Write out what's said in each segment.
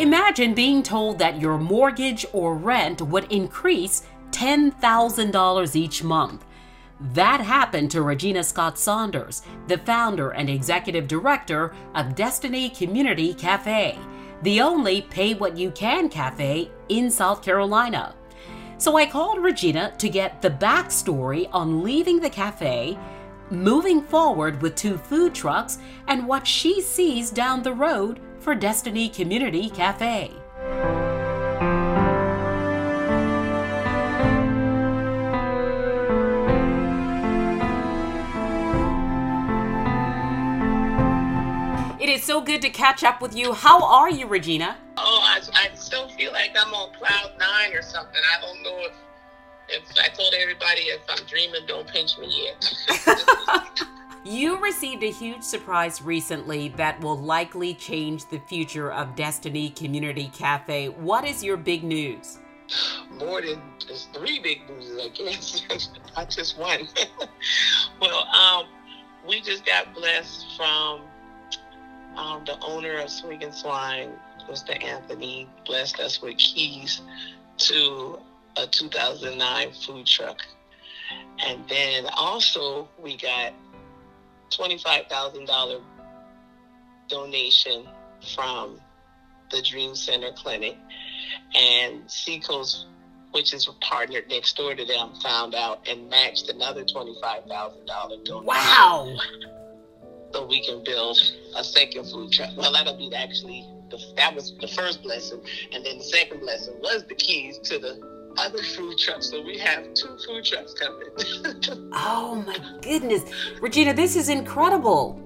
Imagine being told that your mortgage or rent would increase $10,000 each month. That happened to Regina Scott Saunders, the founder and executive director of Destiny Community Cafe, the only pay what you can cafe in South Carolina. So I called Regina to get the backstory on leaving the cafe, moving forward with two food trucks, and what she sees down the road for Destiny Community Cafe. It is so good to catch up with you. How are you, Regina? Oh, I, I still feel like I'm on cloud nine or something. I don't know if if I told everybody if I'm dreaming, don't pinch me yet. you received a huge surprise recently that will likely change the future of Destiny Community Cafe. What is your big news? More than just three big news, I guess. Not just one. well, um, we just got blessed from um, the owner of Swig and Swine, Mr. Anthony, blessed us with keys to a 2009 food truck. And then also we got $25,000 donation from the Dream Center Clinic. And Seacoast, which is partnered next door to them, found out and matched another $25,000 donation. Wow! So we can build a second food truck. Well, that'll be actually, the, that was the first blessing. And then the second blessing was the keys to the other food trucks. So we have two food trucks coming. oh my goodness. Regina, this is incredible.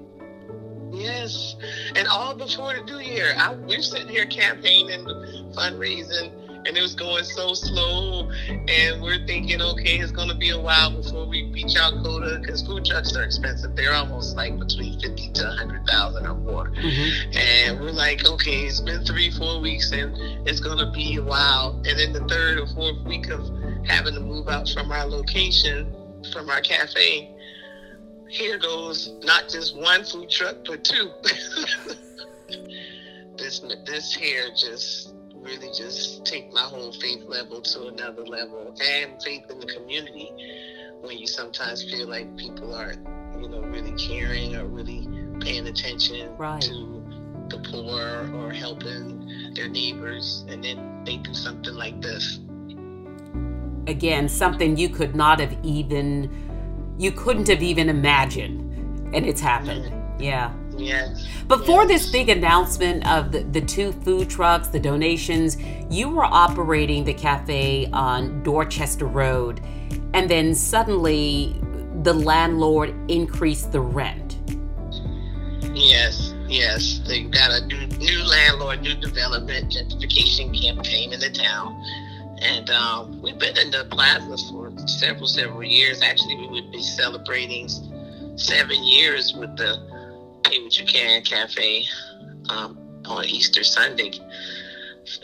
Yes. And all before the new year. I, we're sitting here campaigning, fundraising and it was going so slow. And we're thinking, okay, it's going to be a while before we reach our quota because food trucks are expensive. They're almost like between fifty to a hundred thousand or more. Mm-hmm. And we're like, okay, it's been three, four weeks, and it's going to be a while. And then the third or fourth week of having to move out from our location, from our cafe, here goes not just one food truck, but two. this this here just really just take my whole faith level to another level and faith in the community when you sometimes feel like people aren't, you know, really caring or really paying attention right. to the poor or helping their neighbors and then they do something like this. Again, something you could not have even you couldn't have even imagined and it's happened. Mm-hmm. Yeah. Yes. Before yes. this big announcement of the, the two food trucks, the donations, you were operating the cafe on Dorchester Road, and then suddenly the landlord increased the rent. Yes, yes. They got a new, new landlord, new development gentrification campaign in the town. And um, we've been in the plaza for several, several years. Actually, we would be celebrating seven years with the Pay What You Can Cafe um, on Easter Sunday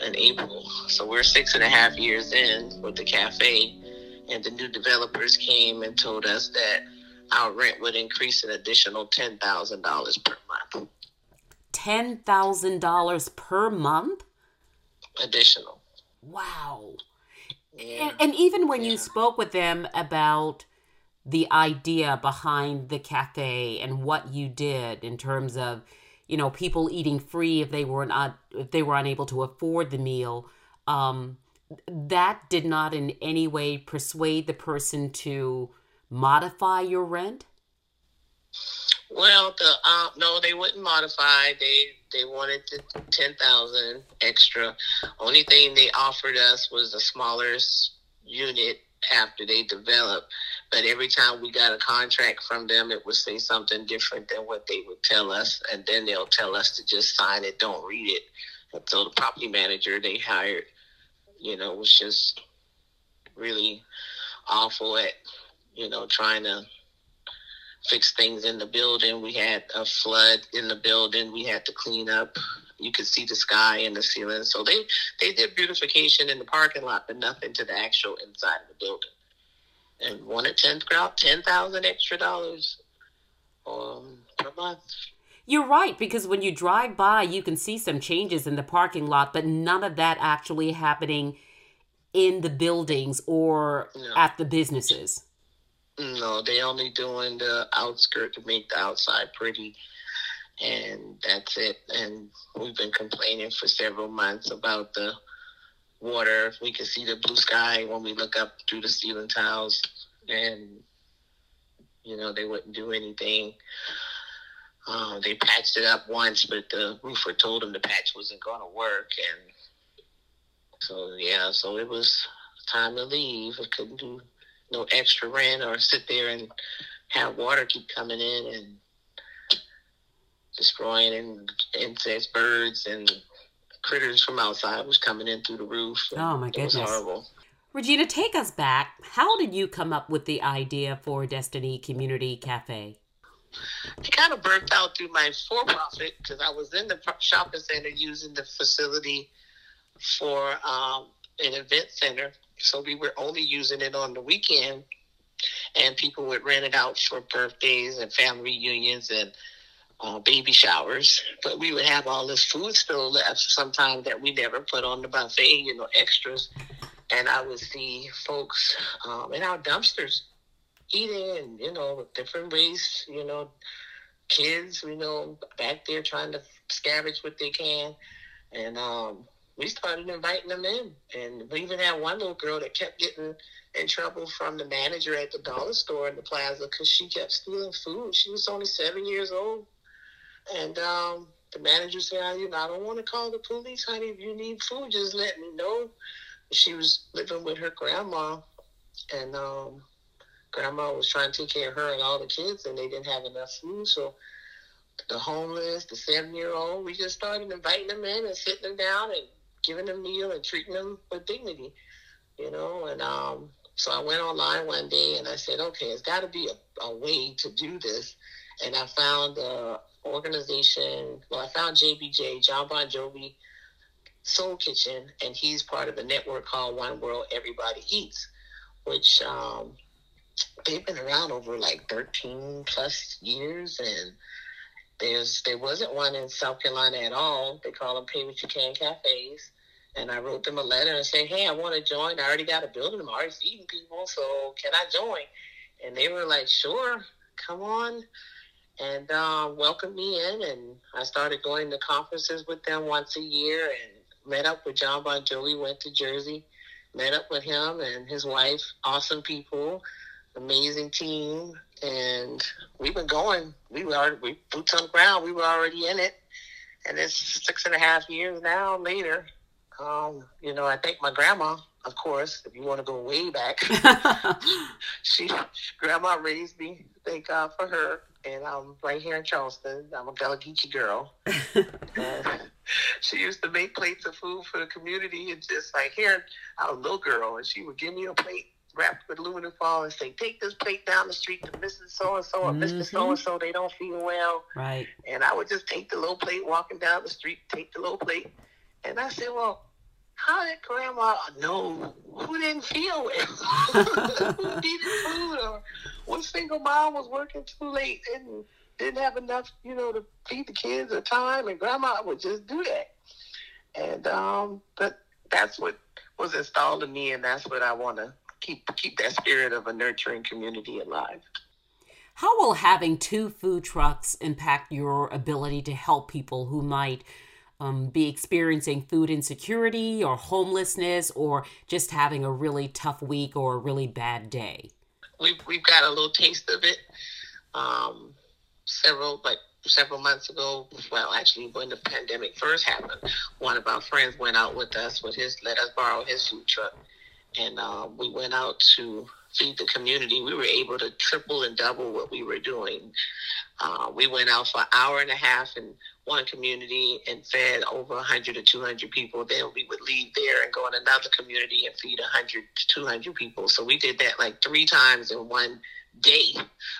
in April. So we're six and a half years in with the cafe, and the new developers came and told us that our rent would increase an additional ten thousand dollars per month. Ten thousand dollars per month. Additional. Wow. Yeah. And, and, even when yeah. you spoke with them about the idea behind the cafe and what you did in terms of you know people eating free if they were not if they were unable to afford the meal. Um, that did not in any way persuade the person to modify your rent? Well the uh, no they wouldn't modify. They they wanted the 10,000 extra. Only thing they offered us was a smaller unit after they develop. But every time we got a contract from them, it would say something different than what they would tell us. And then they'll tell us to just sign it, don't read it. And so the property manager they hired, you know, was just really awful at, you know, trying to fix things in the building. We had a flood in the building. We had to clean up you could see the sky and the ceiling. So they they did beautification in the parking lot, but nothing to the actual inside of the building. And wanted ten ten thousand extra dollars um, per month. You're right, because when you drive by, you can see some changes in the parking lot, but none of that actually happening in the buildings or no. at the businesses. No, they only doing the outskirt to make the outside pretty, and that's it. And we've been complaining for several months about the water. We can see the blue sky when we look up through the ceiling tiles, and you know they wouldn't do anything. Uh, they patched it up once, but the roofer told them the patch wasn't going to work, and so yeah, so it was time to leave. I couldn't do no extra rent or sit there and have water keep coming in and destroying and insects, birds, and critters from outside was coming in through the roof. Oh my goodness! It was horrible. Regina, take us back. How did you come up with the idea for Destiny Community Cafe? It kind of burnt out through my for profit because I was in the shopping center using the facility for um, an event center. So we were only using it on the weekend, and people would rent it out for birthdays and family reunions and uh, baby showers. But we would have all this food still left sometimes that we never put on the buffet, you know, extras. And I would see folks um, in our dumpsters eating and, you know, different ways, you know, kids, you know, back there trying to scavenge what they can. And um, we started inviting them in. And we even had one little girl that kept getting in trouble from the manager at the dollar store in the plaza because she kept stealing food. She was only seven years old. And um, the manager said, you know, I don't want to call the police, honey. If you need food, just let me know. She was living with her grandma. And um, grandma was trying to take care of her and all the kids, and they didn't have enough food. So the homeless, the seven year old, we just started inviting them in and sitting them down and giving them a meal and treating them with dignity, you know. And um, so I went online one day and I said, okay, it's got to be a, a, way to do this. And I found an organization. Well, I found JBJ, Jon Bon Jovi Soul Kitchen, and he's part of a network called One World Everybody Eats, which um, they've been around over like 13 plus years and there's there wasn't one in South Carolina at all. They call them pay what you can cafes. And I wrote them a letter and said, Hey, I want to join. I already got a building. I'm already feeding people, so can I join? And they were like, Sure, come on. And um, welcomed me in and I started going to conferences with them once a year and met up with Jon Bon Jovi, went to Jersey, met up with him and his wife, awesome people amazing team, and we've been going. We were already, we boots on the ground. We were already in it, and it's six and a half years now later. Um, you know, I thank my grandma, of course. If you want to go way back, she grandma raised me. Thank God for her. And I'm right here in Charleston. I'm a Gullah Geechee girl. she used to make plates of food for the community, and just like here, I was a little girl, and she would give me a plate wrapped with aluminum foil and say, take this plate down the street to Mrs. So and so or mm-hmm. Mr. So and so. They don't feel well. Right. And I would just take the little plate walking down the street, take the little plate. And I said, well, how did grandma know who didn't feel well? who needed food or what single mom was working too late and didn't have enough, you know, to feed the kids or time and grandma would just do that. And um but that's what was installed in me and that's what I wanna keep keep that spirit of a nurturing community alive. How will having two food trucks impact your ability to help people who might um, be experiencing food insecurity or homelessness or just having a really tough week or a really bad day? We've, we've got a little taste of it. Um, several, like several months ago, well, actually, when the pandemic first happened, one of our friends went out with us with his, let us borrow his food truck and uh, we went out to feed the community. We were able to triple and double what we were doing. Uh, we went out for an hour and a half in one community and fed over 100 or 200 people. Then we would leave there and go in another community and feed 100 to 200 people. So we did that like three times in one day.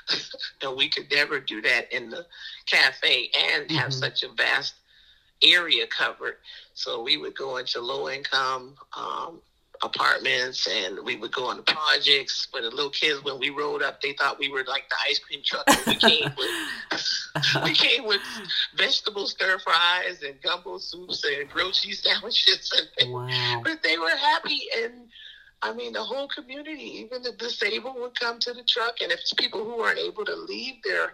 no, we could never do that in the cafe and have mm-hmm. such a vast area covered. So we would go into low income um, apartments and we would go on the projects for the little kids when we rode up they thought we were like the ice cream truck that we came with we came with vegetable stir fries and gumbo soups and grilled cheese sandwiches and wow. but they were happy and I mean, the whole community, even the disabled would come to the truck. And if it's people who weren't able to leave their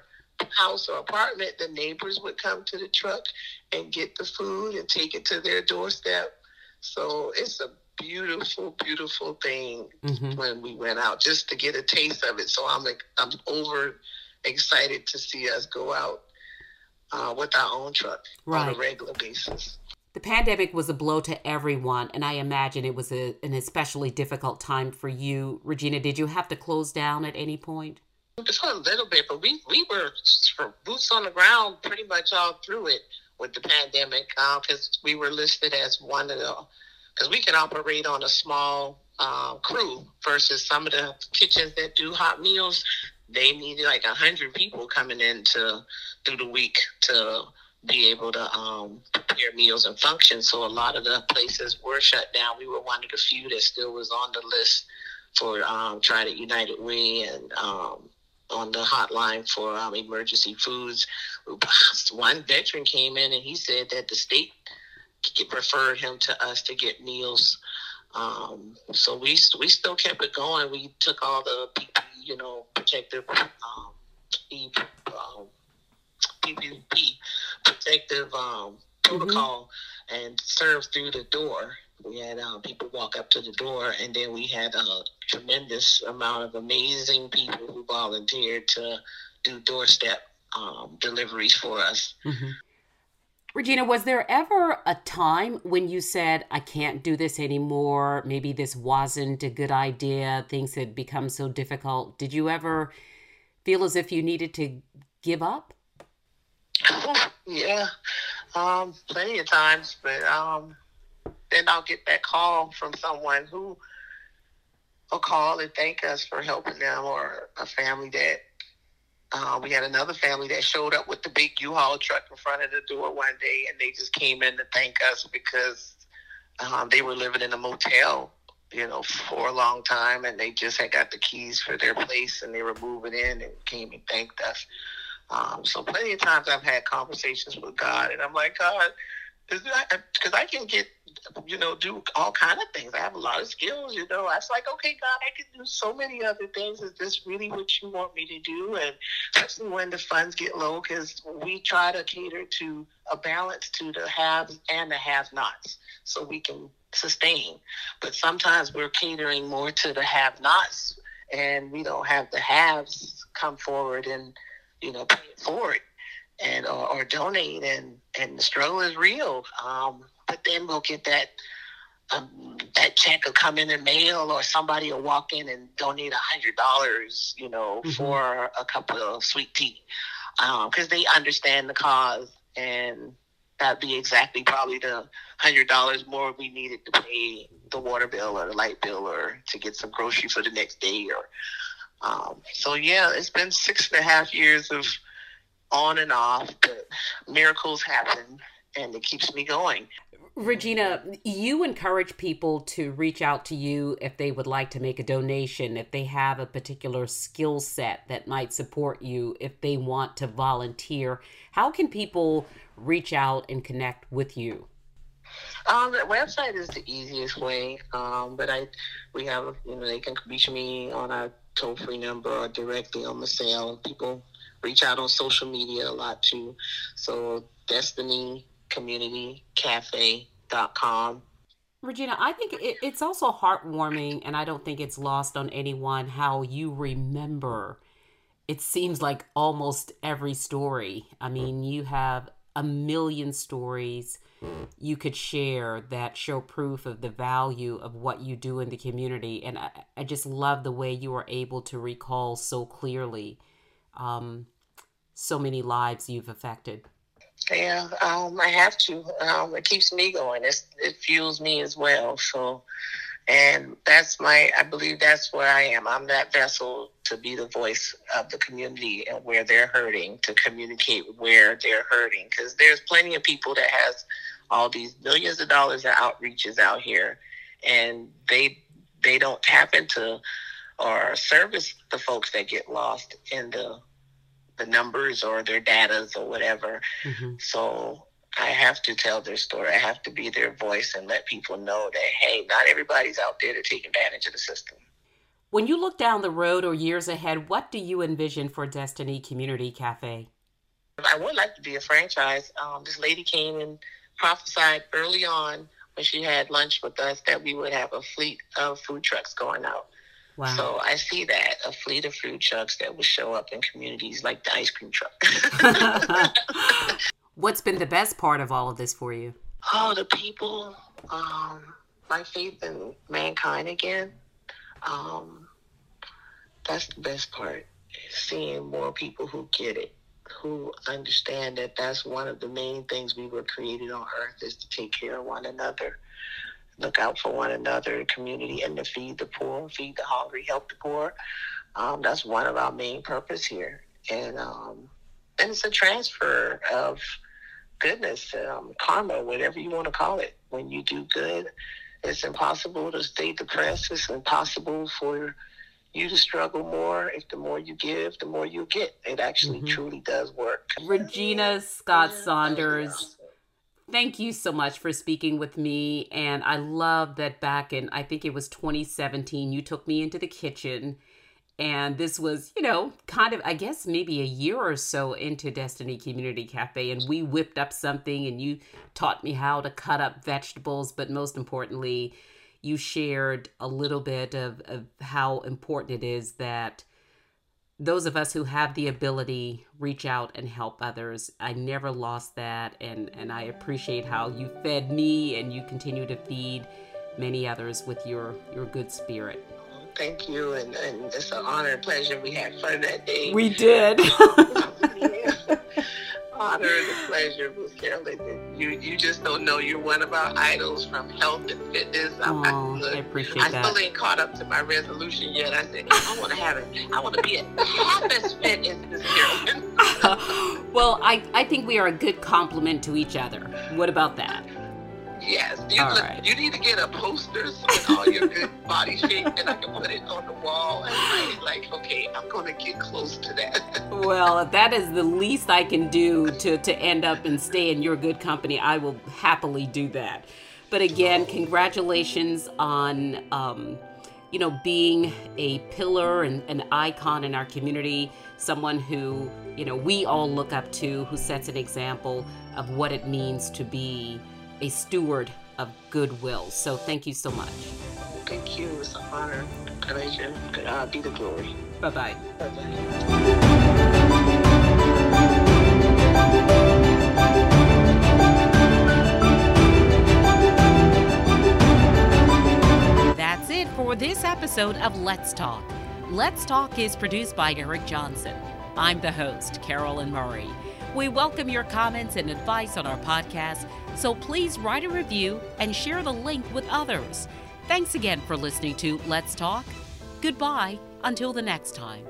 house or apartment, the neighbors would come to the truck and get the food and take it to their doorstep. So it's a beautiful, beautiful thing mm-hmm. when we went out just to get a taste of it. So I'm like, I'm over excited to see us go out uh, with our own truck right. on a regular basis. The pandemic was a blow to everyone, and I imagine it was a, an especially difficult time for you. Regina, did you have to close down at any point? Just a little bit, but we, we were boots on the ground pretty much all through it with the pandemic because uh, we were listed as one of the because we can operate on a small uh, crew versus some of the kitchens that do hot meals. They needed like a hundred people coming in to through the week to be able to um, prepare meals and function. So a lot of the places were shut down. We were one of the few that still was on the list for um, Trident United Way and um, on the hotline for um, emergency foods. One veteran came in and he said that the state referred him to us to get meals. Um, so we we still kept it going. We took all the you know, protective um, PPP protective um, protocol mm-hmm. and served through the door. We had um, people walk up to the door, and then we had a tremendous amount of amazing people who volunteered to do doorstep um, deliveries for us. Mm-hmm. Regina, was there ever a time when you said, I can't do this anymore? Maybe this wasn't a good idea. Things had become so difficult. Did you ever feel as if you needed to give up? yeah, um, plenty of times. But um, then I'll get that call from someone who will call and thank us for helping them, or a family that uh, we had another family that showed up with the big U-Haul truck in front of the door one day, and they just came in to thank us because um, they were living in a motel, you know, for a long time, and they just had got the keys for their place, and they were moving in and came and thanked us. Um, so plenty of times I've had conversations with God, and I'm like, God, because I I can get, you know, do all kind of things. I have a lot of skills, you know. I was like, okay, God, I can do so many other things. Is this really what you want me to do? And especially when the funds get low, because we try to cater to a balance to the haves and the have-nots, so we can sustain. But sometimes we're catering more to the have-nots, and we don't have the haves come forward and you know, pay it forward and or, or donate and and the struggle is real. Um, but then we'll get that um, that check will come in the mail or somebody will walk in and donate a hundred dollars, you know, mm-hmm. for a cup of sweet tea because um, they understand the cause and that'd be exactly probably the hundred dollars more we needed to pay the water bill or the light bill or to get some groceries for the next day or um, so yeah, it's been six and a half years of on and off, but miracles happen, and it keeps me going. Regina, you encourage people to reach out to you if they would like to make a donation, if they have a particular skill set that might support you, if they want to volunteer. How can people reach out and connect with you? Um, the website is the easiest way, um, but I we have you know they can reach me on a toll free number or directly on the sale. People reach out on social media a lot too. So Destiny Community Cafe.com. Regina, I think it, it's also heartwarming, and I don't think it's lost on anyone how you remember. It seems like almost every story. I mean, you have a million stories you could share that show proof of the value of what you do in the community. And I, I just love the way you are able to recall so clearly um, so many lives you've affected. Yeah, um, I have to. Um, it keeps me going. It's, it fuels me as well. So, and that's my, I believe that's where I am. I'm that vessel to be the voice of the community and where they're hurting, to communicate where they're hurting. Because there's plenty of people that has all these millions of dollars of outreaches out here. and they they don't tap into or service the folks that get lost in the the numbers or their datas or whatever. Mm-hmm. So I have to tell their story. I have to be their voice and let people know that hey, not everybody's out there to take advantage of the system. When you look down the road or years ahead, what do you envision for Destiny Community Cafe? I would like to be a franchise. Um, this lady came and prophesied early on when she had lunch with us that we would have a fleet of food trucks going out. Wow. So I see that a fleet of food trucks that will show up in communities like the ice cream truck. What's been the best part of all of this for you? Oh, the people, um, my faith in mankind again. Um, that's the best part. Seeing more people who get it who understand that that's one of the main things we were created on earth is to take care of one another, look out for one another, community, and to feed the poor, feed the hungry, help the poor. Um, that's one of our main purpose here, and um, and it's a transfer of goodness, um, karma, whatever you want to call it. When you do good, it's impossible to stay depressed. It's impossible for you to struggle more. If the more you give, the more you get. It actually mm-hmm. truly does work. Regina Scott Saunders. Thank you so much for speaking with me. And I love that back in, I think it was 2017, you took me into the kitchen. And this was, you know, kind of, I guess, maybe a year or so into Destiny Community Cafe. And we whipped up something and you taught me how to cut up vegetables. But most importantly, you shared a little bit of, of how important it is that those of us who have the ability reach out and help others. I never lost that and and i appreciate how you fed me and you continue to feed many others with your your good spirit. Thank you and, and it's an honor and pleasure we had fun that day. We did honor and a pleasure, Miss Carolyn. You you just don't know you're one of our idols from health and fitness. Oh, I, I, I appreciate I that. I still ain't caught up to my resolution yet. I said I want to have it. I want to be half as fit as Miss Carolyn. well, I I think we are a good complement to each other. What about that? Yes, you, look, right. you need to get a poster with all your good body shape, and I can put it on the wall. And like, okay, I'm going to get close to that. well, if that is the least I can do to to end up and stay in your good company, I will happily do that. But again, congratulations on. Um, you know, being a pillar and an icon in our community, someone who, you know, we all look up to, who sets an example of what it means to be a steward of goodwill. So thank you so much. Thank you. It's an honor. Pleasure. God uh, be the glory. Bye bye. Bye bye. That's it for this episode of Let's Talk. Let's Talk is produced by Eric Johnson. I'm the host, Carolyn Murray. We welcome your comments and advice on our podcast so please write a review and share the link with others. Thanks again for listening to Let's Talk. Goodbye until the next time.